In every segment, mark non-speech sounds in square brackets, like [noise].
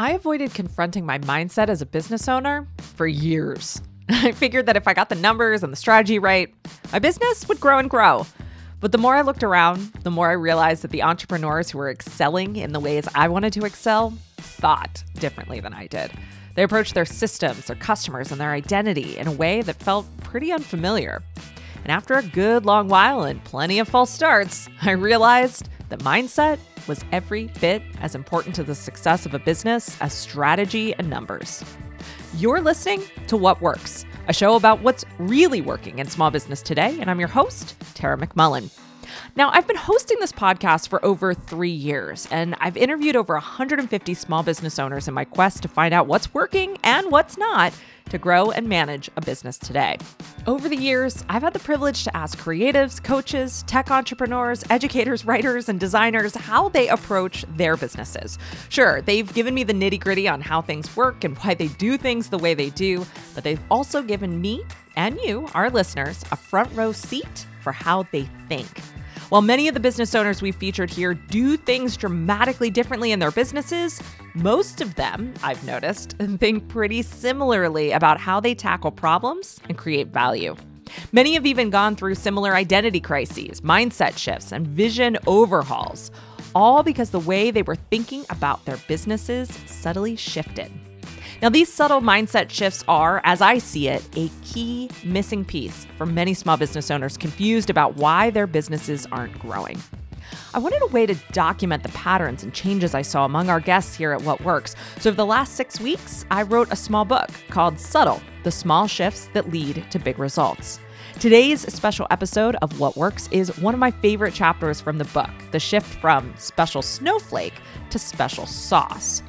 I avoided confronting my mindset as a business owner for years. [laughs] I figured that if I got the numbers and the strategy right, my business would grow and grow. But the more I looked around, the more I realized that the entrepreneurs who were excelling in the ways I wanted to excel thought differently than I did. They approached their systems, their customers, and their identity in a way that felt pretty unfamiliar. And after a good long while and plenty of false starts, I realized that mindset was every bit as important to the success of a business as strategy and numbers. You're listening to What Works, a show about what's really working in small business today, and I'm your host, Tara McMullen. Now, I've been hosting this podcast for over three years, and I've interviewed over 150 small business owners in my quest to find out what's working and what's not to grow and manage a business today. Over the years, I've had the privilege to ask creatives, coaches, tech entrepreneurs, educators, writers, and designers how they approach their businesses. Sure, they've given me the nitty gritty on how things work and why they do things the way they do, but they've also given me and you, our listeners, a front row seat for how they think. While many of the business owners we've featured here do things dramatically differently in their businesses, most of them, I've noticed, [laughs] think pretty similarly about how they tackle problems and create value. Many have even gone through similar identity crises, mindset shifts, and vision overhauls, all because the way they were thinking about their businesses subtly shifted. Now, these subtle mindset shifts are, as I see it, a key missing piece for many small business owners confused about why their businesses aren't growing. I wanted a way to document the patterns and changes I saw among our guests here at What Works. So, for the last six weeks, I wrote a small book called Subtle The Small Shifts That Lead to Big Results. Today's special episode of What Works is one of my favorite chapters from the book the shift from special snowflake to special sauce.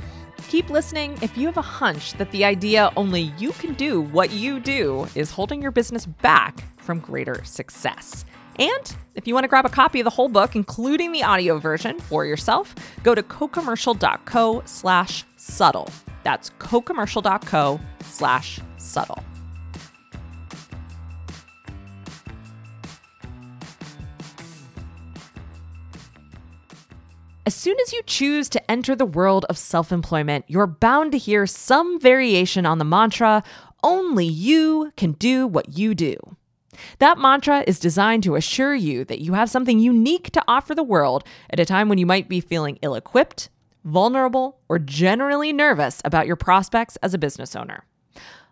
Keep listening if you have a hunch that the idea only you can do what you do is holding your business back from greater success. And if you want to grab a copy of the whole book, including the audio version for yourself, go to cocommercial.co slash subtle. That's cocommercial.co slash subtle. As soon as you choose to enter the world of self employment, you're bound to hear some variation on the mantra only you can do what you do. That mantra is designed to assure you that you have something unique to offer the world at a time when you might be feeling ill equipped, vulnerable, or generally nervous about your prospects as a business owner.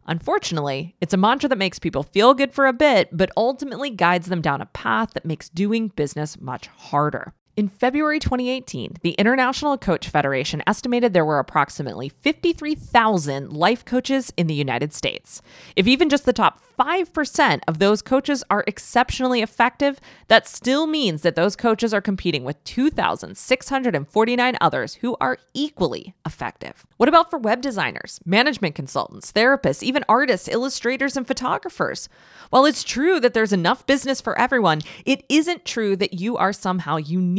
Unfortunately, it's a mantra that makes people feel good for a bit, but ultimately guides them down a path that makes doing business much harder. In February 2018, the International Coach Federation estimated there were approximately 53,000 life coaches in the United States. If even just the top 5% of those coaches are exceptionally effective, that still means that those coaches are competing with 2,649 others who are equally effective. What about for web designers, management consultants, therapists, even artists, illustrators, and photographers? While it's true that there's enough business for everyone, it isn't true that you are somehow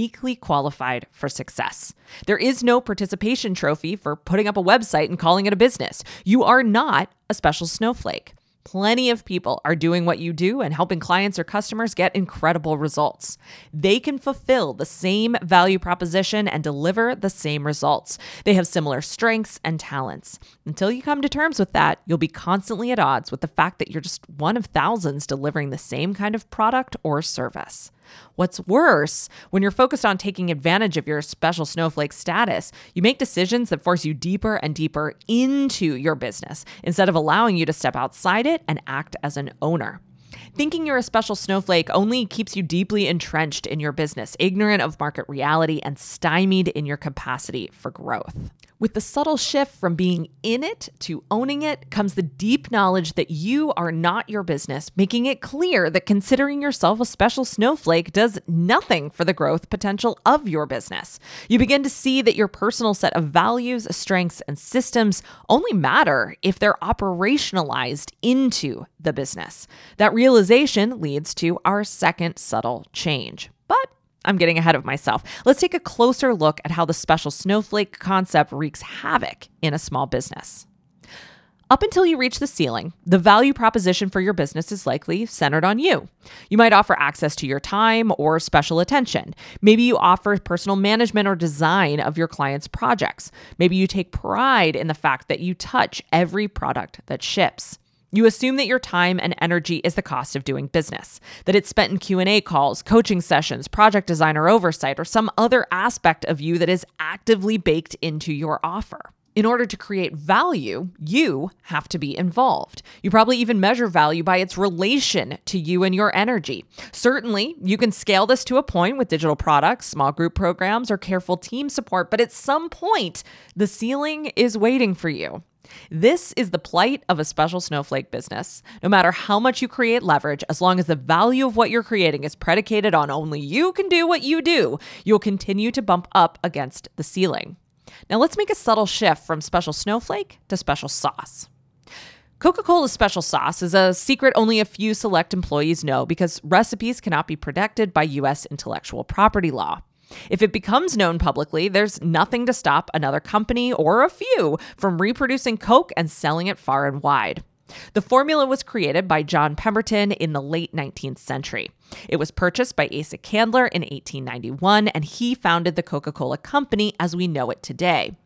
uniquely qualified for success. There is no participation trophy for putting up a website and calling it a business. You are not a special snowflake. Plenty of people are doing what you do and helping clients or customers get incredible results. They can fulfill the same value proposition and deliver the same results. They have similar strengths and talents. Until you come to terms with that, you'll be constantly at odds with the fact that you're just one of thousands delivering the same kind of product or service. What's worse, when you're focused on taking advantage of your special snowflake status, you make decisions that force you deeper and deeper into your business instead of allowing you to step outside it and act as an owner. Thinking you're a special snowflake only keeps you deeply entrenched in your business, ignorant of market reality, and stymied in your capacity for growth. With the subtle shift from being in it to owning it comes the deep knowledge that you are not your business, making it clear that considering yourself a special snowflake does nothing for the growth potential of your business. You begin to see that your personal set of values, strengths, and systems only matter if they're operationalized into the business. That realization leads to our second subtle change. But I'm getting ahead of myself. Let's take a closer look at how the special snowflake concept wreaks havoc in a small business. Up until you reach the ceiling, the value proposition for your business is likely centered on you. You might offer access to your time or special attention. Maybe you offer personal management or design of your clients' projects. Maybe you take pride in the fact that you touch every product that ships. You assume that your time and energy is the cost of doing business, that it's spent in Q&A calls, coaching sessions, project design or oversight, or some other aspect of you that is actively baked into your offer. In order to create value, you have to be involved. You probably even measure value by its relation to you and your energy. Certainly, you can scale this to a point with digital products, small group programs, or careful team support, but at some point, the ceiling is waiting for you. This is the plight of a special snowflake business. No matter how much you create leverage, as long as the value of what you're creating is predicated on only you can do what you do, you'll continue to bump up against the ceiling. Now let's make a subtle shift from special snowflake to special sauce. Coca Cola's special sauce is a secret only a few select employees know because recipes cannot be protected by U.S. intellectual property law. If it becomes known publicly, there's nothing to stop another company or a few from reproducing Coke and selling it far and wide. The formula was created by John Pemberton in the late 19th century. It was purchased by Asa Candler in 1891, and he founded the Coca Cola Company as we know it today.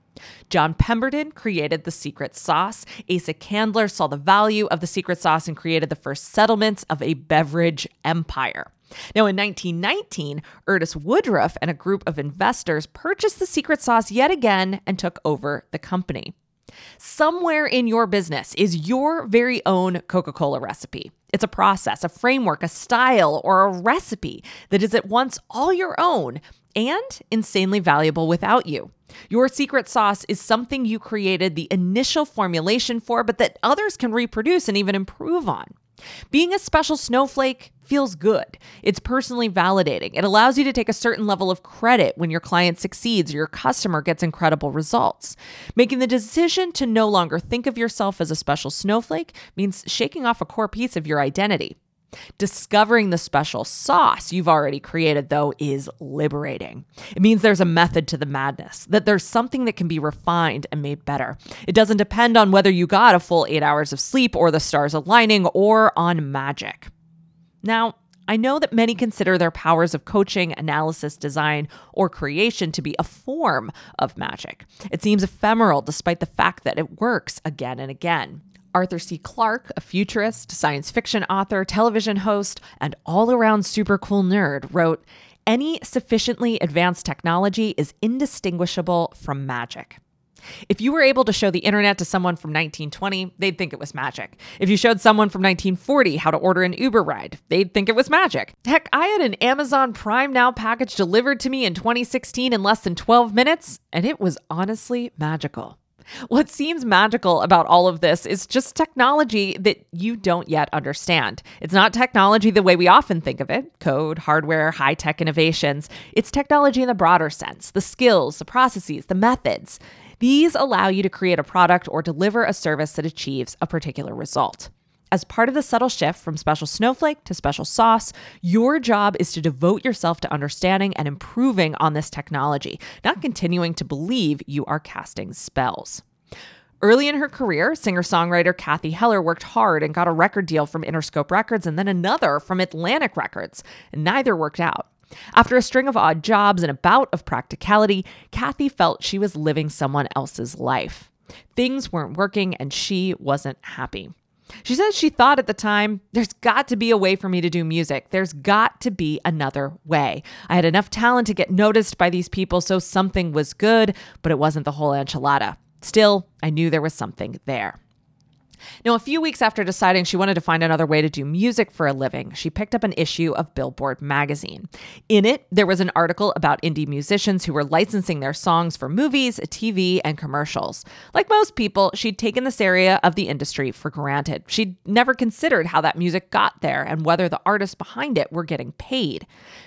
John Pemberton created the secret sauce. Asa Candler saw the value of the secret sauce and created the first settlements of a beverage empire. Now, in 1919, Ernest Woodruff and a group of investors purchased the secret sauce yet again and took over the company. Somewhere in your business is your very own Coca Cola recipe. It's a process, a framework, a style, or a recipe that is at once all your own and insanely valuable without you. Your secret sauce is something you created the initial formulation for, but that others can reproduce and even improve on. Being a special snowflake feels good. It's personally validating. It allows you to take a certain level of credit when your client succeeds or your customer gets incredible results. Making the decision to no longer think of yourself as a special snowflake means shaking off a core piece of your identity. Discovering the special sauce you've already created, though, is liberating. It means there's a method to the madness, that there's something that can be refined and made better. It doesn't depend on whether you got a full eight hours of sleep or the stars aligning or on magic. Now, I know that many consider their powers of coaching, analysis, design, or creation to be a form of magic. It seems ephemeral despite the fact that it works again and again. Arthur C. Clarke, a futurist, science fiction author, television host, and all around super cool nerd, wrote Any sufficiently advanced technology is indistinguishable from magic. If you were able to show the internet to someone from 1920, they'd think it was magic. If you showed someone from 1940 how to order an Uber ride, they'd think it was magic. Heck, I had an Amazon Prime Now package delivered to me in 2016 in less than 12 minutes, and it was honestly magical. What seems magical about all of this is just technology that you don't yet understand. It's not technology the way we often think of it code, hardware, high tech innovations. It's technology in the broader sense the skills, the processes, the methods. These allow you to create a product or deliver a service that achieves a particular result. As part of the subtle shift from special snowflake to special sauce, your job is to devote yourself to understanding and improving on this technology, not continuing to believe you are casting spells. Early in her career, singer songwriter Cathy Heller worked hard and got a record deal from Interscope Records and then another from Atlantic Records, neither worked out. After a string of odd jobs and a bout of practicality, Cathy felt she was living someone else's life. Things weren't working and she wasn't happy. She says she thought at the time, there's got to be a way for me to do music. There's got to be another way. I had enough talent to get noticed by these people, so something was good, but it wasn't the whole enchilada. Still, I knew there was something there. Now, a few weeks after deciding she wanted to find another way to do music for a living, she picked up an issue of Billboard magazine. In it, there was an article about indie musicians who were licensing their songs for movies, TV, and commercials. Like most people, she'd taken this area of the industry for granted. She'd never considered how that music got there and whether the artists behind it were getting paid.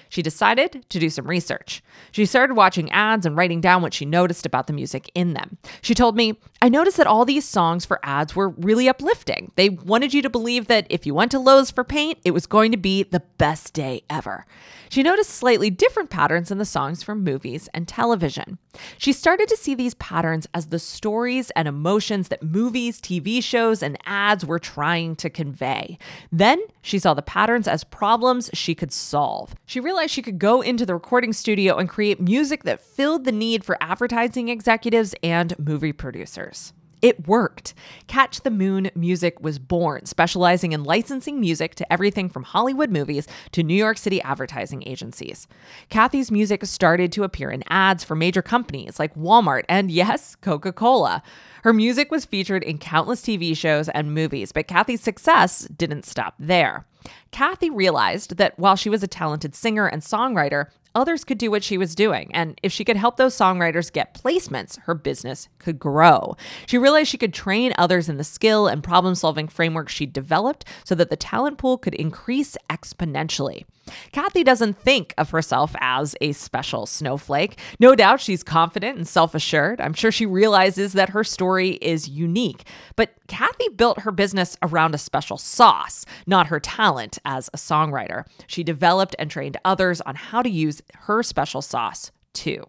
She decided to do some research. She started watching ads and writing down what she noticed about the music in them. She told me, I noticed that all these songs for ads were really uplifting. They wanted you to believe that if you went to Lowe's for paint, it was going to be the best day ever. She noticed slightly different patterns in the songs from movies and television. She started to see these patterns as the stories and emotions that movies, TV shows, and ads were trying to convey. Then she saw the patterns as problems she could solve. She realized she could go into the recording studio and create music that filled the need for advertising executives and movie producers. It worked. Catch the Moon Music was born, specializing in licensing music to everything from Hollywood movies to New York City advertising agencies. Cathy's music started to appear in ads for major companies like Walmart and, yes, Coca Cola. Her music was featured in countless TV shows and movies, but Cathy's success didn't stop there. Cathy realized that while she was a talented singer and songwriter, others could do what she was doing. And if she could help those songwriters get placements, her business could grow. She realized she could train others in the skill and problem solving framework she developed so that the talent pool could increase exponentially. Cathy doesn't think of herself as a special snowflake. No doubt she's confident and self assured. I'm sure she realizes that her story is unique. But Cathy built her business around a special sauce, not her talent as a songwriter. She developed and trained others on how to use her special sauce too.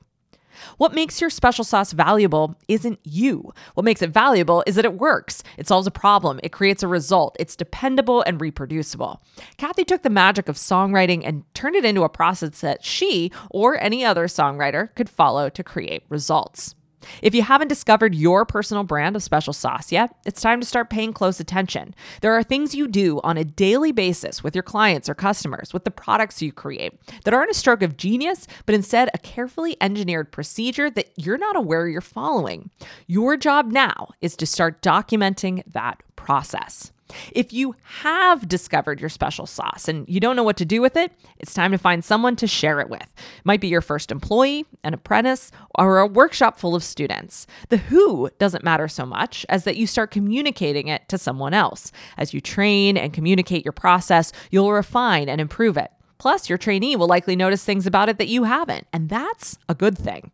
What makes your special sauce valuable isn't you. What makes it valuable is that it works. It solves a problem, it creates a result, it's dependable and reproducible. Cathy took the magic of songwriting and turned it into a process that she or any other songwriter could follow to create results. If you haven't discovered your personal brand of special sauce yet, it's time to start paying close attention. There are things you do on a daily basis with your clients or customers, with the products you create, that aren't a stroke of genius, but instead a carefully engineered procedure that you're not aware you're following. Your job now is to start documenting that process. If you have discovered your special sauce and you don't know what to do with it, it's time to find someone to share it with. It might be your first employee, an apprentice, or a workshop full of students. The who doesn't matter so much as that you start communicating it to someone else. As you train and communicate your process, you'll refine and improve it. Plus, your trainee will likely notice things about it that you haven't, and that's a good thing.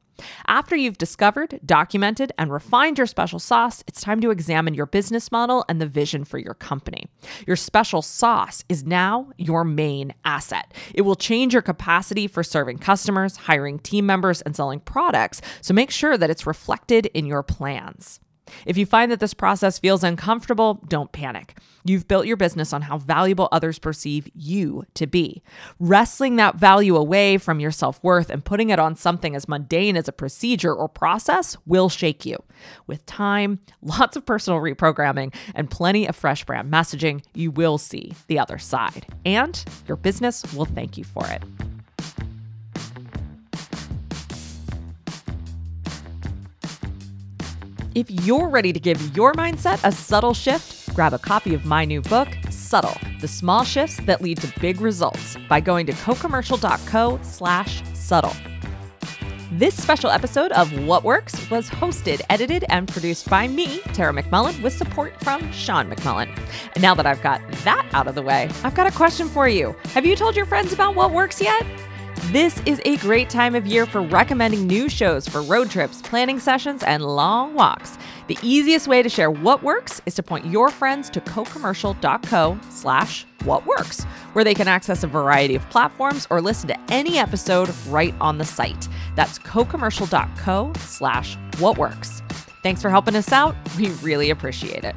After you've discovered, documented, and refined your special sauce, it's time to examine your business model and the vision for your company. Your special sauce is now your main asset. It will change your capacity for serving customers, hiring team members, and selling products, so make sure that it's reflected in your plans. If you find that this process feels uncomfortable, don't panic. You've built your business on how valuable others perceive you to be. Wrestling that value away from your self worth and putting it on something as mundane as a procedure or process will shake you. With time, lots of personal reprogramming, and plenty of fresh brand messaging, you will see the other side. And your business will thank you for it. If you're ready to give your mindset a subtle shift, grab a copy of my new book, Subtle: The Small Shifts That Lead to Big Results by going to cocommercial.co slash subtle. This special episode of What Works was hosted, edited, and produced by me, Tara McMullen, with support from Sean McMullen. And now that I've got that out of the way, I've got a question for you. Have you told your friends about What Works yet? This is a great time of year for recommending new shows for road trips, planning sessions, and long walks. The easiest way to share what works is to point your friends to cocommercial.co slash what works, where they can access a variety of platforms or listen to any episode right on the site. That's cocommercial.co slash what works. Thanks for helping us out. We really appreciate it.